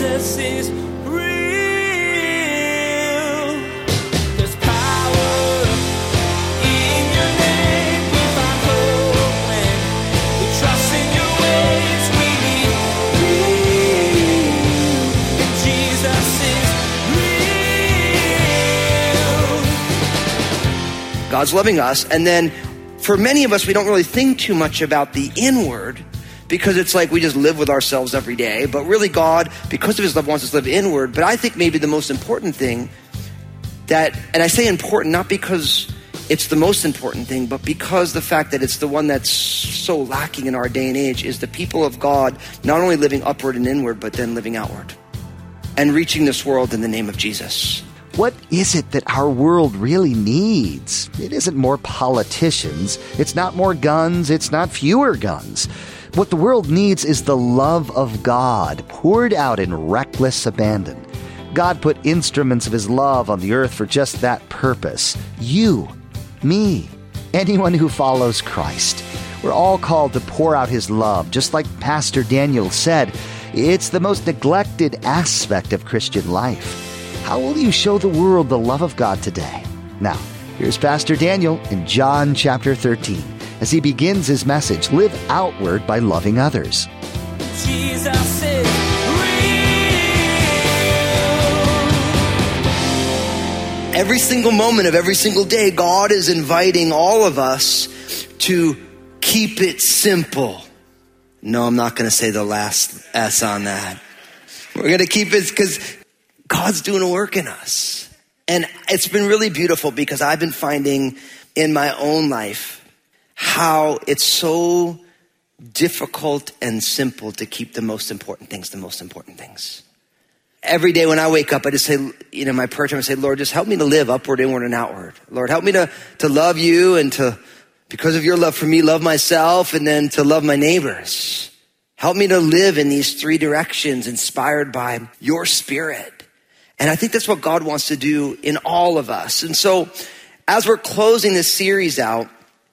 Jesus is. God's loving us. And then for many of us, we don't really think too much about the inward because it's like we just live with ourselves every day. But really, God, because of His love, wants us to live inward. But I think maybe the most important thing that, and I say important not because it's the most important thing, but because the fact that it's the one that's so lacking in our day and age is the people of God not only living upward and inward, but then living outward and reaching this world in the name of Jesus. What is it that our world really needs? It isn't more politicians. It's not more guns. It's not fewer guns. What the world needs is the love of God poured out in reckless abandon. God put instruments of His love on the earth for just that purpose. You, me, anyone who follows Christ. We're all called to pour out His love, just like Pastor Daniel said. It's the most neglected aspect of Christian life. How will you show the world the love of God today? Now, here's Pastor Daniel in John chapter 13 as he begins his message Live outward by loving others. Jesus is real. Every single moment of every single day, God is inviting all of us to keep it simple. No, I'm not going to say the last S on that. We're going to keep it because God's doing a work in us. And it's been really beautiful because I've been finding in my own life how it's so difficult and simple to keep the most important things the most important things. Every day when I wake up, I just say, you know, my prayer time, I say, Lord, just help me to live upward, inward, and outward. Lord, help me to, to love you and to, because of your love for me, love myself and then to love my neighbors. Help me to live in these three directions inspired by your spirit. And I think that's what God wants to do in all of us. And so as we're closing this series out,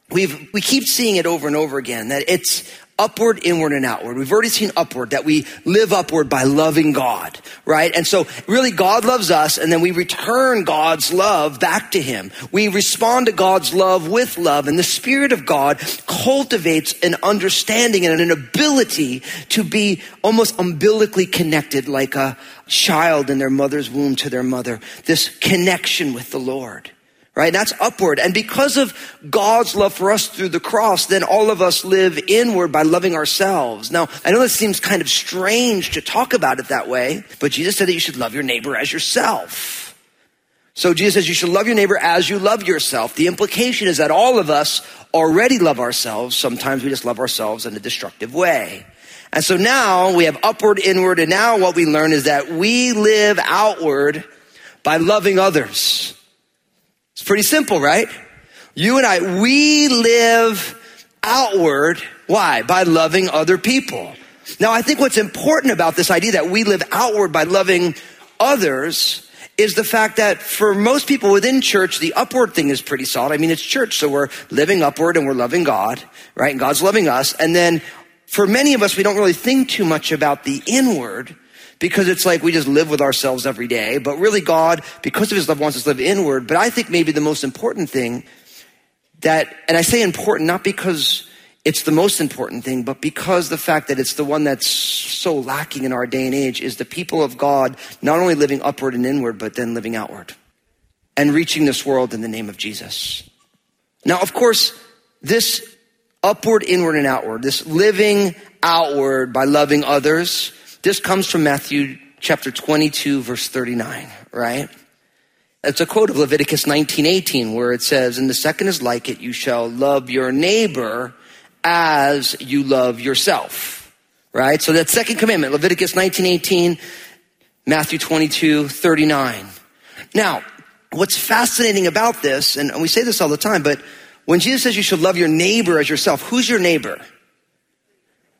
we've, we keep seeing it over and over again that it's upward, inward, and outward. We've already seen upward, that we live upward by loving God, right? And so really God loves us and then we return God's love back to Him. We respond to God's love with love and the Spirit of God cultivates an understanding and an ability to be almost umbilically connected like a child in their mother's womb to their mother. This connection with the Lord right? That's upward. And because of God's love for us through the cross, then all of us live inward by loving ourselves. Now, I know this seems kind of strange to talk about it that way, but Jesus said that you should love your neighbor as yourself. So Jesus says you should love your neighbor as you love yourself. The implication is that all of us already love ourselves. Sometimes we just love ourselves in a destructive way. And so now we have upward, inward, and now what we learn is that we live outward by loving others. It's pretty simple, right? You and I, we live outward. Why? By loving other people. Now, I think what's important about this idea that we live outward by loving others is the fact that for most people within church, the upward thing is pretty solid. I mean, it's church, so we're living upward and we're loving God, right? And God's loving us. And then for many of us, we don't really think too much about the inward because it's like we just live with ourselves every day. But really, God, because of His love, wants us to live inward. But I think maybe the most important thing that, and I say important not because it's the most important thing, but because the fact that it's the one that's so lacking in our day and age is the people of God not only living upward and inward, but then living outward and reaching this world in the name of Jesus. Now, of course, this upward, inward, and outward, this living outward by loving others, this comes from Matthew chapter 22, verse 39, right? It's a quote of Leviticus 19:18 where it says, "And the second is like it, you shall love your neighbor as you love yourself." Right? So that second commandment, Leviticus 19:18, Matthew 22:39. Now, what's fascinating about this, and we say this all the time, but when Jesus says you should love your neighbor as yourself, who's your neighbor?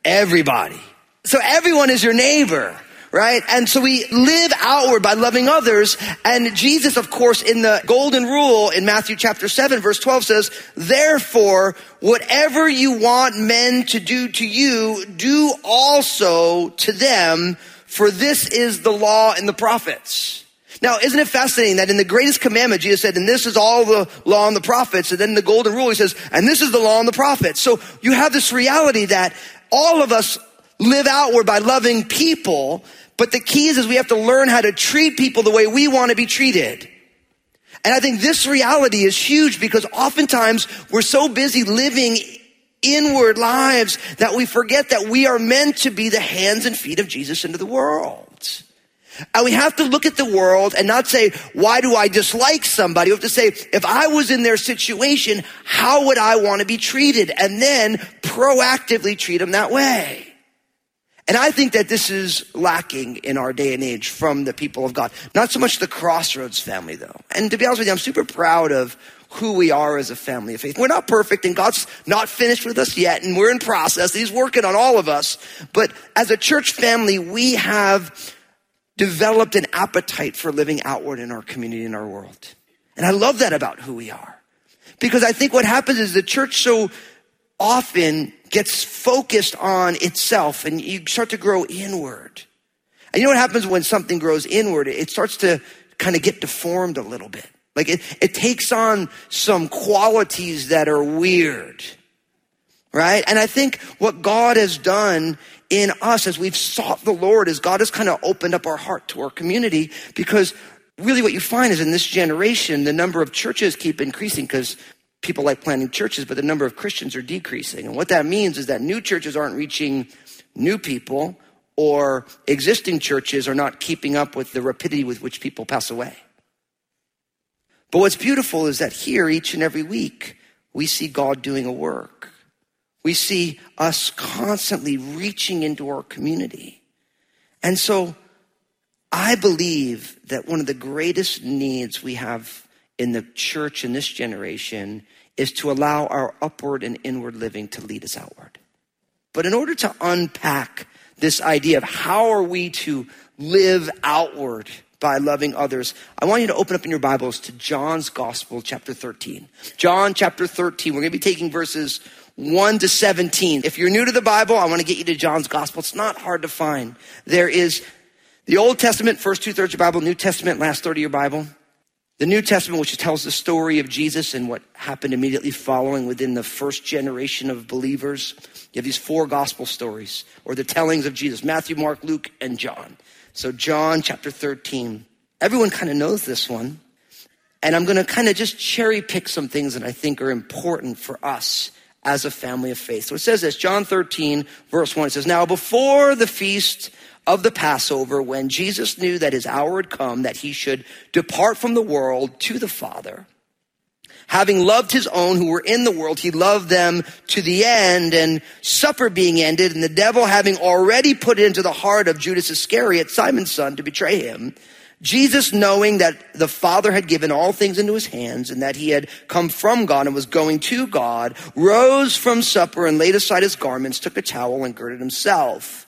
Everybody. So everyone is your neighbor, right? And so we live outward by loving others. And Jesus, of course, in the golden rule in Matthew chapter 7, verse 12 says, Therefore, whatever you want men to do to you, do also to them, for this is the law and the prophets. Now, isn't it fascinating that in the greatest commandment, Jesus said, and this is all the law and the prophets. And then the golden rule, he says, and this is the law and the prophets. So you have this reality that all of us live outward by loving people, but the key is, is we have to learn how to treat people the way we want to be treated. And I think this reality is huge because oftentimes we're so busy living inward lives that we forget that we are meant to be the hands and feet of Jesus into the world. And we have to look at the world and not say, why do I dislike somebody? We have to say, if I was in their situation, how would I want to be treated? And then proactively treat them that way. And I think that this is lacking in our day and age from the people of God. Not so much the Crossroads family, though. And to be honest with you, I'm super proud of who we are as a family of faith. We're not perfect and God's not finished with us yet and we're in process. He's working on all of us. But as a church family, we have developed an appetite for living outward in our community in our world. And I love that about who we are. Because I think what happens is the church so often gets focused on itself and you start to grow inward. And you know what happens when something grows inward? It starts to kind of get deformed a little bit. Like it, it takes on some qualities that are weird. Right? And I think what God has done in us as we've sought the Lord is God has kind of opened up our heart to our community because really what you find is in this generation, the number of churches keep increasing because people like planting churches, but the number of Christians are decreasing. And what that means is that new churches aren't reaching new people or existing churches are not keeping up with the rapidity with which people pass away. But what's beautiful is that here, each and every week, we see God doing a work. We see us constantly reaching into our community. And so I believe that one of the greatest needs we have in the church in this generation is to allow our upward and inward living to lead us outward. But in order to unpack this idea of how are we to live outward by loving others, I want you to open up in your Bibles to John's Gospel, chapter 13. John chapter 13. We're going to be taking verses 1 to 17. If you're new to the Bible, I want to get you to John's Gospel. It's not hard to find. There is the Old Testament, first two thirds of your Bible, New Testament, last third of your Bible. The New Testament, which tells the story of Jesus and what happened immediately following within the first generation of believers. You have these four gospel stories or the tellings of Jesus Matthew, Mark, Luke, and John. So, John chapter 13. Everyone kind of knows this one. And I'm going to kind of just cherry pick some things that I think are important for us as a family of faith. So it says this, John 13, verse 1, it says, Now before the feast of the Passover when Jesus knew that his hour had come that he should depart from the world to the Father. Having loved his own who were in the world, he loved them to the end and supper being ended and the devil having already put it into the heart of Judas Iscariot, Simon's son, to betray him. Jesus, knowing that the Father had given all things into his hands and that he had come from God and was going to God, rose from supper and laid aside his garments, took a towel and girded himself.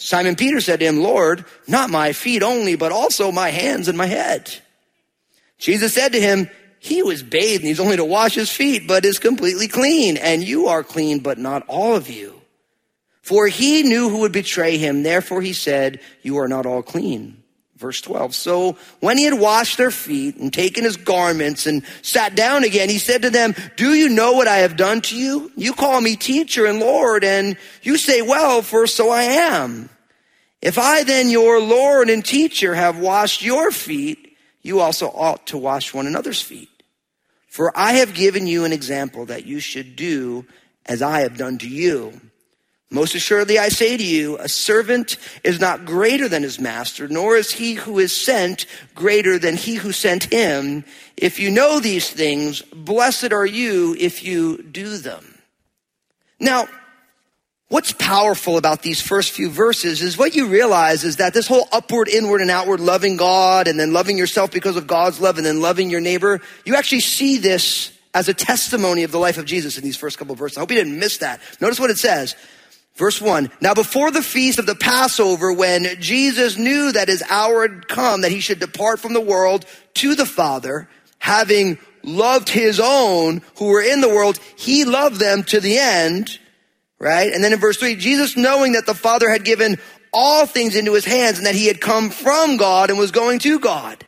Simon Peter said to him, Lord, not my feet only, but also my hands and my head. Jesus said to him, he was bathed and he's only to wash his feet, but is completely clean. And you are clean, but not all of you. For he knew who would betray him. Therefore he said, you are not all clean. Verse 12. So when he had washed their feet and taken his garments and sat down again, he said to them, do you know what I have done to you? You call me teacher and Lord, and you say, well, for so I am. If I then, your Lord and teacher, have washed your feet, you also ought to wash one another's feet. For I have given you an example that you should do as I have done to you. Most assuredly, I say to you, a servant is not greater than his master, nor is he who is sent greater than he who sent him. If you know these things, blessed are you if you do them. Now, What's powerful about these first few verses is what you realize is that this whole upward, inward, and outward loving God and then loving yourself because of God's love and then loving your neighbor, you actually see this as a testimony of the life of Jesus in these first couple of verses. I hope you didn't miss that. Notice what it says. Verse one. Now before the feast of the Passover, when Jesus knew that his hour had come, that he should depart from the world to the Father, having loved his own who were in the world, he loved them to the end right? And then in verse three, Jesus knowing that the Father had given all things into his hands and that he had come from God and was going to God.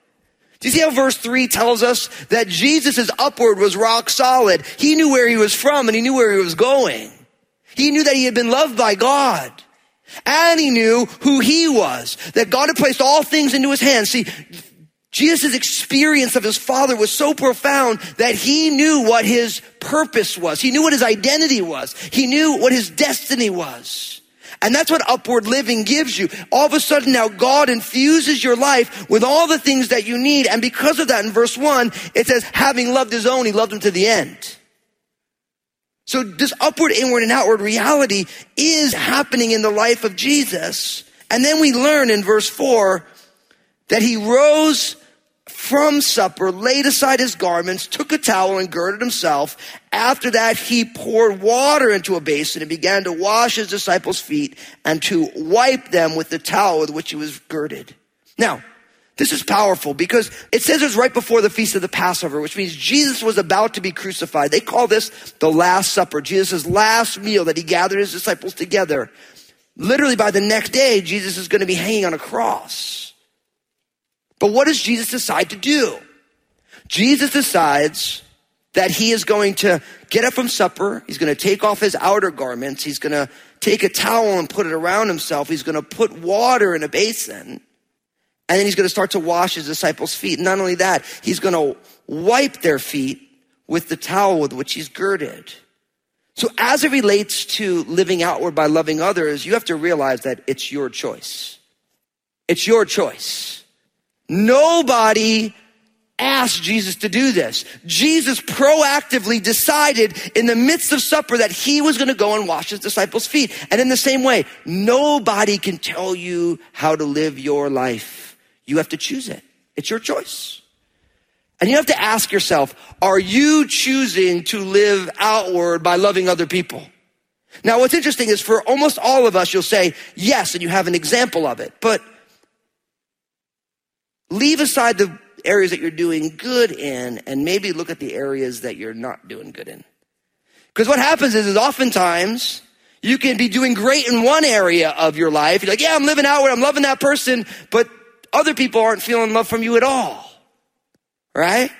Do you see how verse three tells us that Jesus' upward was rock solid? He knew where he was from and he knew where he was going. He knew that he had been loved by God. And he knew who he was, that God had placed all things into his hands. See, Jesus' experience of his father was so profound that he knew what his purpose was. He knew what his identity was. He knew what his destiny was. And that's what upward living gives you. All of a sudden now God infuses your life with all the things that you need. And because of that, in verse one, it says, having loved his own, he loved him to the end. So this upward, inward, and outward reality is happening in the life of Jesus. And then we learn in verse four that he rose from supper, laid aside his garments, took a towel and girded himself. After that, he poured water into a basin and began to wash his disciples' feet and to wipe them with the towel with which he was girded. Now, this is powerful because it says it's right before the feast of the Passover, which means Jesus was about to be crucified. They call this the Last Supper, Jesus' last meal that he gathered his disciples together. Literally by the next day, Jesus is going to be hanging on a cross. But what does Jesus decide to do? Jesus decides that he is going to get up from supper. He's going to take off his outer garments. He's going to take a towel and put it around himself. He's going to put water in a basin. And then he's going to start to wash his disciples' feet. Not only that, he's going to wipe their feet with the towel with which he's girded. So as it relates to living outward by loving others, you have to realize that it's your choice. It's your choice. Nobody asked Jesus to do this. Jesus proactively decided in the midst of supper that he was going to go and wash his disciples' feet. And in the same way, nobody can tell you how to live your life. You have to choose it. It's your choice. And you have to ask yourself, are you choosing to live outward by loving other people? Now, what's interesting is for almost all of us, you'll say yes, and you have an example of it. But leave aside the areas that you're doing good in and maybe look at the areas that you're not doing good in. Because what happens is, is oftentimes you can be doing great in one area of your life. You're like, yeah, I'm living outward. I'm loving that person, but other people aren't feeling love from you at all. Right?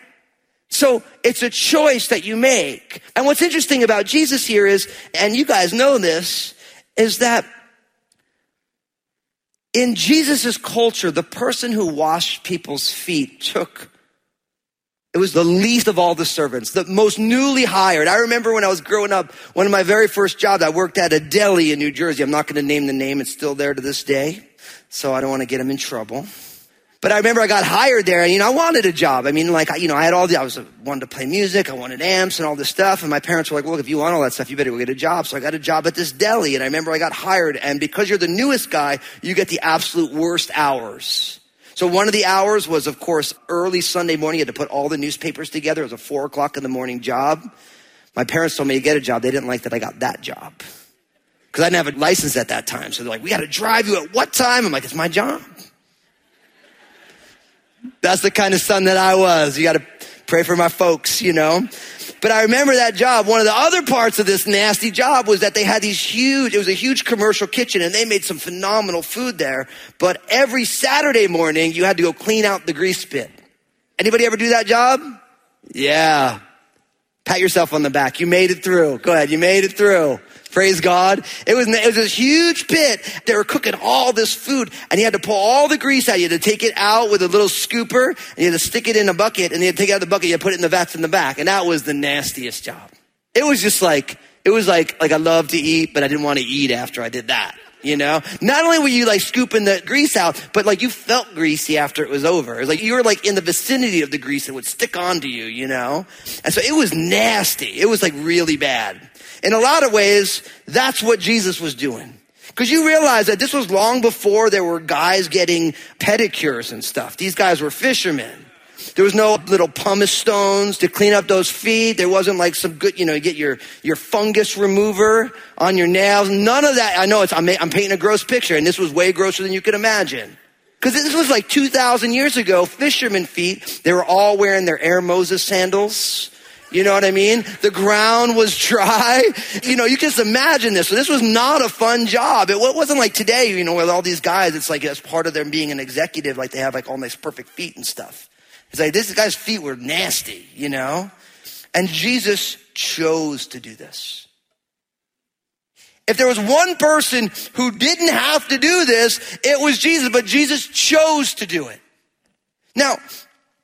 So it's a choice that you make. And what's interesting about Jesus here is, and you guys know this, is that in Jesus' culture, the person who washed people's feet took, it was the least of all the servants, the most newly hired. I remember when I was growing up, one of my very first jobs, I worked at a deli in New Jersey. I'm not going to name the name. It's still there to this day. So I don't want to get him in trouble. But I remember I got hired there and, you know, I wanted a job. I mean, like, you know, I had all the, I was, uh, wanted to play music. I wanted amps and all this stuff. And my parents were like, look, if you want all that stuff, you better go get a job. So I got a job at this deli and I remember I got hired. And because you're the newest guy, you get the absolute worst hours. So one of the hours was, of course, early Sunday morning. You had to put all the newspapers together. It was a four o'clock in the morning job. My parents told me to get a job. They didn't like that I got that job. Cause I didn't have a license at that time. So they're like, we got to drive you at what time? I'm like, it's my job. That's the kind of son that I was. You got to pray for my folks, you know. But I remember that job. One of the other parts of this nasty job was that they had these huge, it was a huge commercial kitchen and they made some phenomenal food there. But every Saturday morning, you had to go clean out the grease pit. Anybody ever do that job? Yeah. Pat yourself on the back. You made it through. Go ahead. You made it through. Praise God. It was, it was this huge pit. They were cooking all this food and you had to pull all the grease out. You had to take it out with a little scooper and you had to stick it in a bucket and then you had to take out the bucket. You put it in the vats in the back. And that was the nastiest job. It was just like, it was like, like I love to eat, but I didn't want to eat after I did that. You know, not only were you like scooping the grease out, but like you felt greasy after it was over. It was like you were like in the vicinity of the grease and would stick onto you, you know? And so it was nasty. It was like really bad. In a lot of ways, that's what Jesus was doing. Because you realize that this was long before there were guys getting pedicures and stuff. These guys were fishermen. There was no little pumice stones to clean up those feet. There wasn't like some good, you know, you get your, your fungus remover on your nails. None of that. I know it's, I'm, I'm painting a gross picture and this was way grosser than you could imagine. Because this was like 2,000 years ago, fishermen feet. They were all wearing their Air Moses sandals. You know what I mean? The ground was dry. You know, you just imagine this. So this was not a fun job. It wasn't like today, you know, with all these guys, it's like as part of them being an executive, like they have like all nice perfect feet and stuff. It's like this guy's feet were nasty, you know? And Jesus chose to do this. If there was one person who didn't have to do this, it was Jesus, but Jesus chose to do it. Now,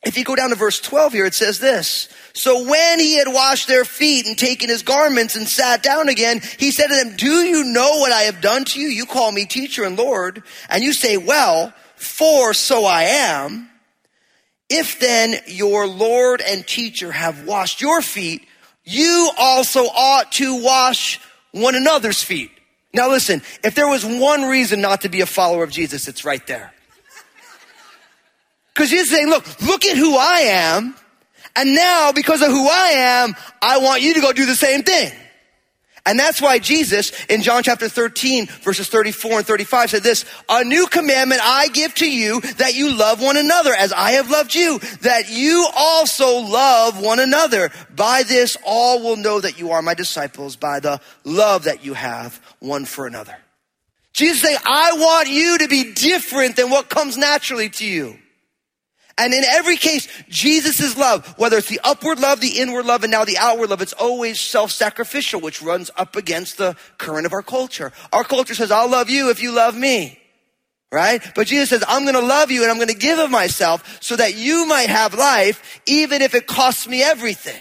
if you go down to verse 12 here, it says this. So when he had washed their feet and taken his garments and sat down again, he said to them, Do you know what I have done to you? You call me teacher and Lord, and you say, Well, for so I am. If then your Lord and teacher have washed your feet, you also ought to wash one another's feet. Now listen, if there was one reason not to be a follower of Jesus, it's right there. Because he's saying, look, look at who I am. And now because of who I am, I want you to go do the same thing. And that's why Jesus in John chapter 13 verses 34 and 35 said this, a new commandment I give to you that you love one another as I have loved you, that you also love one another. By this all will know that you are my disciples by the love that you have one for another. Jesus saying, I want you to be different than what comes naturally to you. And in every case, Jesus' love, whether it's the upward love, the inward love, and now the outward love, it's always self-sacrificial, which runs up against the current of our culture. Our culture says, I'll love you if you love me. Right? But Jesus says, I'm gonna love you and I'm gonna give of myself so that you might have life, even if it costs me everything.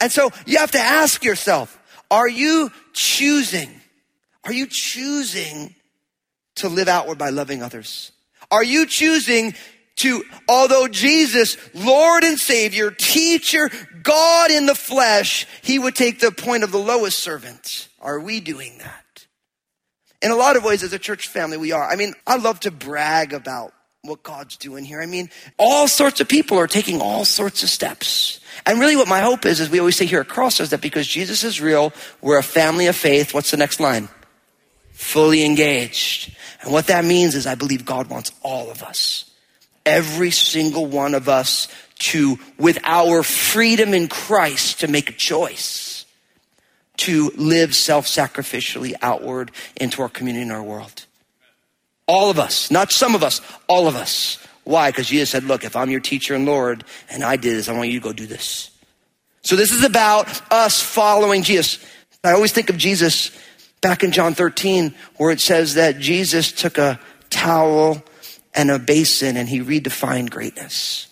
And so you have to ask yourself, are you choosing? Are you choosing to live outward by loving others? Are you choosing to, although Jesus, Lord and Savior, teacher, God in the flesh, he would take the point of the lowest servant. Are we doing that? In a lot of ways, as a church family, we are. I mean, I love to brag about what God's doing here. I mean, all sorts of people are taking all sorts of steps. And really what my hope is, is we always say here at Cross is that because Jesus is real, we're a family of faith. What's the next line? Fully engaged. And what that means is I believe God wants all of us every single one of us to, with our freedom in Christ, to make a choice to live self-sacrificially outward into our community and our world. All of us, not some of us, all of us. Why? Because Jesus said, look, if I'm your teacher and Lord and I did this, I want you to go do this. So this is about us following Jesus. I always think of Jesus back in John 13 where it says that Jesus took a towel and a basin and he redefined greatness.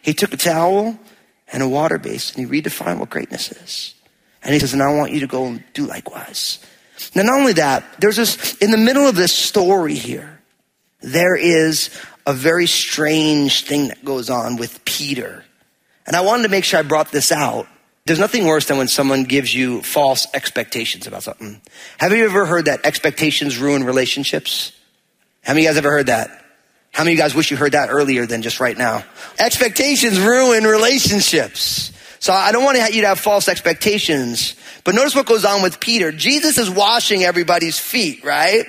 He took a towel and a water basin. and He redefined what greatness is. And he says, and I want you to go and do likewise. Now, not only that, there's this, in the middle of this story here, there is a very strange thing that goes on with Peter. And I wanted to make sure I brought this out. There's nothing worse than when someone gives you false expectations about something. Have you ever heard that expectations ruin relationships? How many of you guys ever heard that? How many of you guys wish you heard that earlier than just right now? Expectations ruin relationships. So I don't want you to have false expectations. But notice what goes on with Peter. Jesus is washing everybody's feet, right?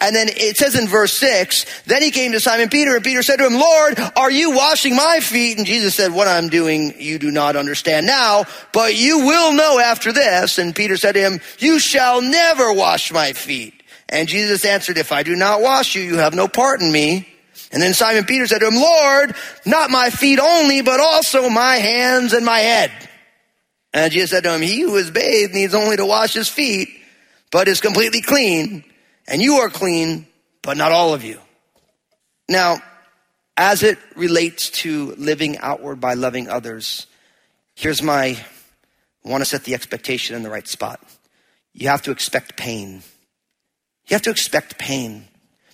And then it says in verse six, then he came to Simon Peter and Peter said to him, Lord, are you washing my feet? And Jesus said, what I'm doing, you do not understand now, but you will know after this. And Peter said to him, you shall never wash my feet. And Jesus answered, if I do not wash you, you have no part in me. And then Simon Peter said to him, Lord, not my feet only, but also my hands and my head. And Jesus said to him, he who is bathed needs only to wash his feet, but is completely clean. And you are clean, but not all of you. Now, as it relates to living outward by loving others, here's my, I want to set the expectation in the right spot. You have to expect pain. You have to expect pain.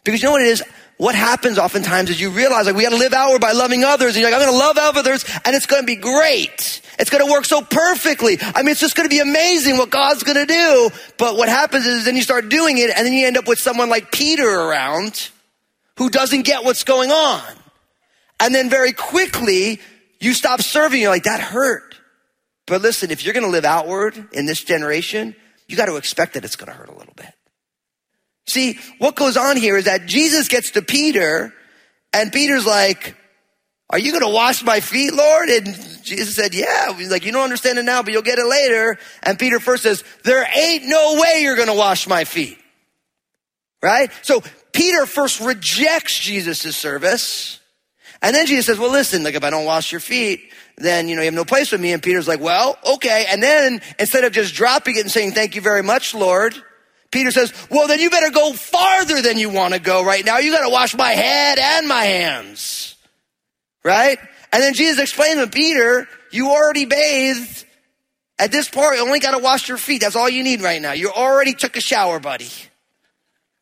Because you know what it is? What happens oftentimes is you realize like we got to live outward by loving others and you're like, I'm to love others and it's to be great. It's to work so perfectly. I mean, it's just to be amazing what God's to do. But what happens is then you start doing it and then you end up with someone like Peter around who doesn't get what's going on. And then very quickly you stop serving. You're like, that hurt. But listen, if you're to live outward in this generation, you got to expect that it's to hurt a little bit. See, what goes on here is that Jesus gets to Peter and Peter's like, are you going to wash my feet, Lord? And Jesus said, yeah. He's like, you don't understand it now, but you'll get it later. And Peter first says, there ain't no way you're going to wash my feet. Right? So Peter first rejects Jesus' service. And then Jesus says, well, listen, like if I don't wash your feet, then, you know, you have no place with me. And Peter's like, well, okay. And then instead of just dropping it and saying, thank you very much, Lord, Peter says, well, then you better go farther than you want to go right now. You got to wash my head and my hands. Right? And then Jesus explained to Peter, you already bathed. At this point, you only got to wash your feet. That's all you need right now. You already took a shower, buddy.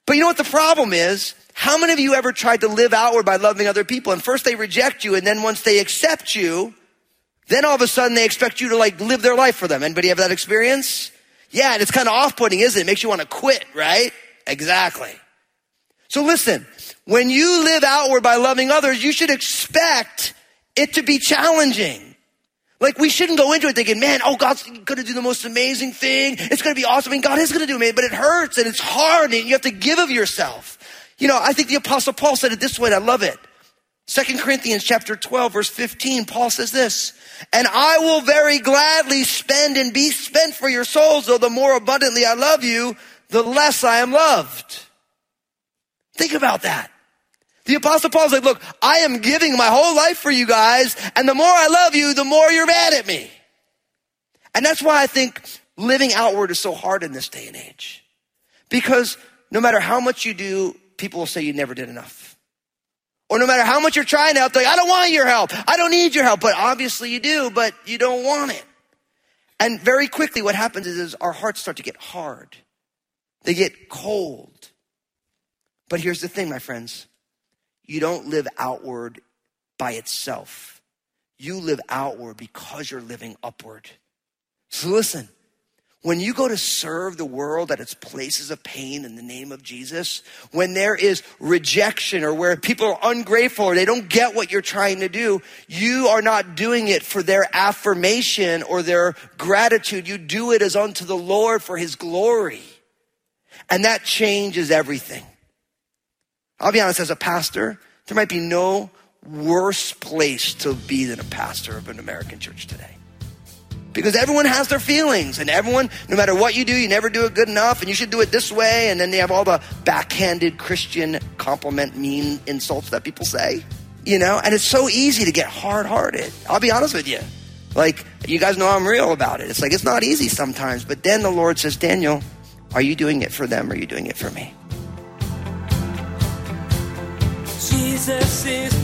But you know what the problem is? How many of you ever tried to live outward by loving other people? And first they reject you, and then once they accept you, then all of a sudden they expect you to like live their life for them. Anybody have that experience? Yeah, and it's kind of off-putting, isn't it? It makes you want to quit, right? Exactly. So listen, when you live outward by loving others, you should expect it to be challenging. Like we shouldn't go into it thinking, man, oh, God's going to do the most amazing thing. It's going to be awesome. I mean, God is going to do it, but it hurts and it's hard and you have to give of yourself. You know, I think the apostle Paul said it this way and I love it. Second Corinthians chapter 12 verse 15, Paul says this, and I will very gladly spend and be spent for your souls, though the more abundantly I love you, the less I am loved. Think about that. The apostle Paul's like, look, I am giving my whole life for you guys, and the more I love you, the more you're mad at me. And that's why I think living outward is so hard in this day and age. Because no matter how much you do, people will say you never did enough. Or no matter how much you're trying to help, like, I don't want your help. I don't need your help. But obviously you do, but you don't want it. And very quickly what happens is, is our hearts start to get hard. They get cold. But here's the thing, my friends. You don't live outward by itself. You live outward because you're living upward. So listen, when you go to serve the world at its places of pain in the name of Jesus, when there is rejection or where people are ungrateful or they don't get what you're trying to do, you are not doing it for their affirmation or their gratitude. You do it as unto the Lord for his glory. And that changes everything. I'll be honest, as a pastor, there might be no worse place to be than a pastor of an American church today. Because everyone has their feelings, and everyone, no matter what you do, you never do it good enough, and you should do it this way. And then they have all the backhanded Christian compliment, mean insults that people say, you know. And it's so easy to get hard hearted. I'll be honest with you. Like, you guys know I'm real about it. It's like, it's not easy sometimes. But then the Lord says, Daniel, are you doing it for them or are you doing it for me? Jesus is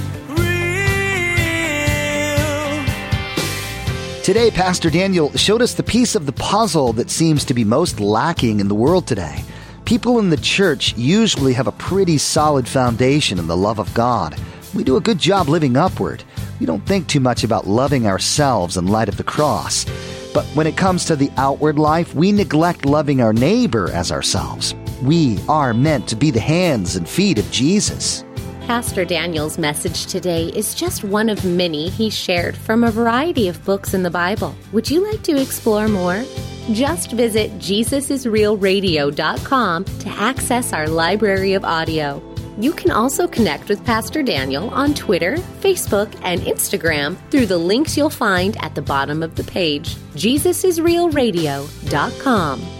Today, Pastor Daniel showed us the piece of the puzzle that seems to be most lacking in the world today. People in the church usually have a pretty solid foundation in the love of God. We do a good job living upward. We don't think too much about loving ourselves in light of the cross. But when it comes to the outward life, we neglect loving our neighbor as ourselves. We are meant to be the hands and feet of Jesus. Pastor Daniel's message today is just one of many he shared from a variety of books in the Bible. Would you like to explore more? Just visit JesusIsRealRadio.com to access our library of audio. You can also connect with Pastor Daniel on Twitter, Facebook, and Instagram through the links you'll find at the bottom of the page. JesusIsRealRadio.com.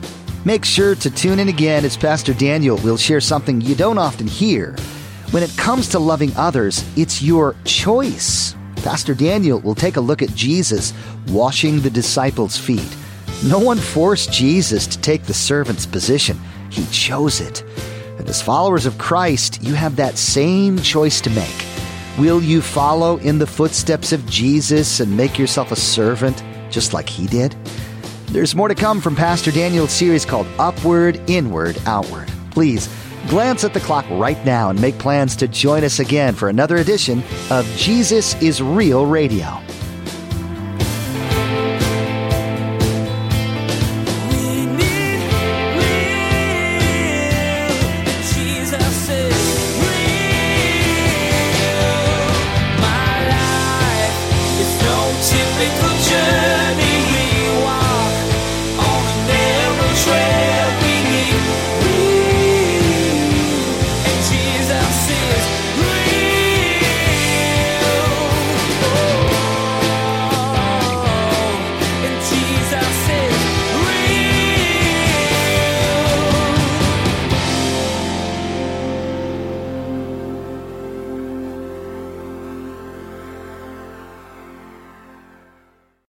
Make sure to tune in again as Pastor Daniel will share something you don't often hear. When it comes to loving others, it's your choice. Pastor Daniel will take a look at Jesus washing the disciples' feet. No one forced Jesus to take the servant's position, he chose it. And as followers of Christ, you have that same choice to make. Will you follow in the footsteps of Jesus and make yourself a servant just like he did? There's more to come from Pastor Daniel's series called Upward, Inward, Outward. Please glance at the clock right now and make plans to join us again for another edition of Jesus is Real Radio.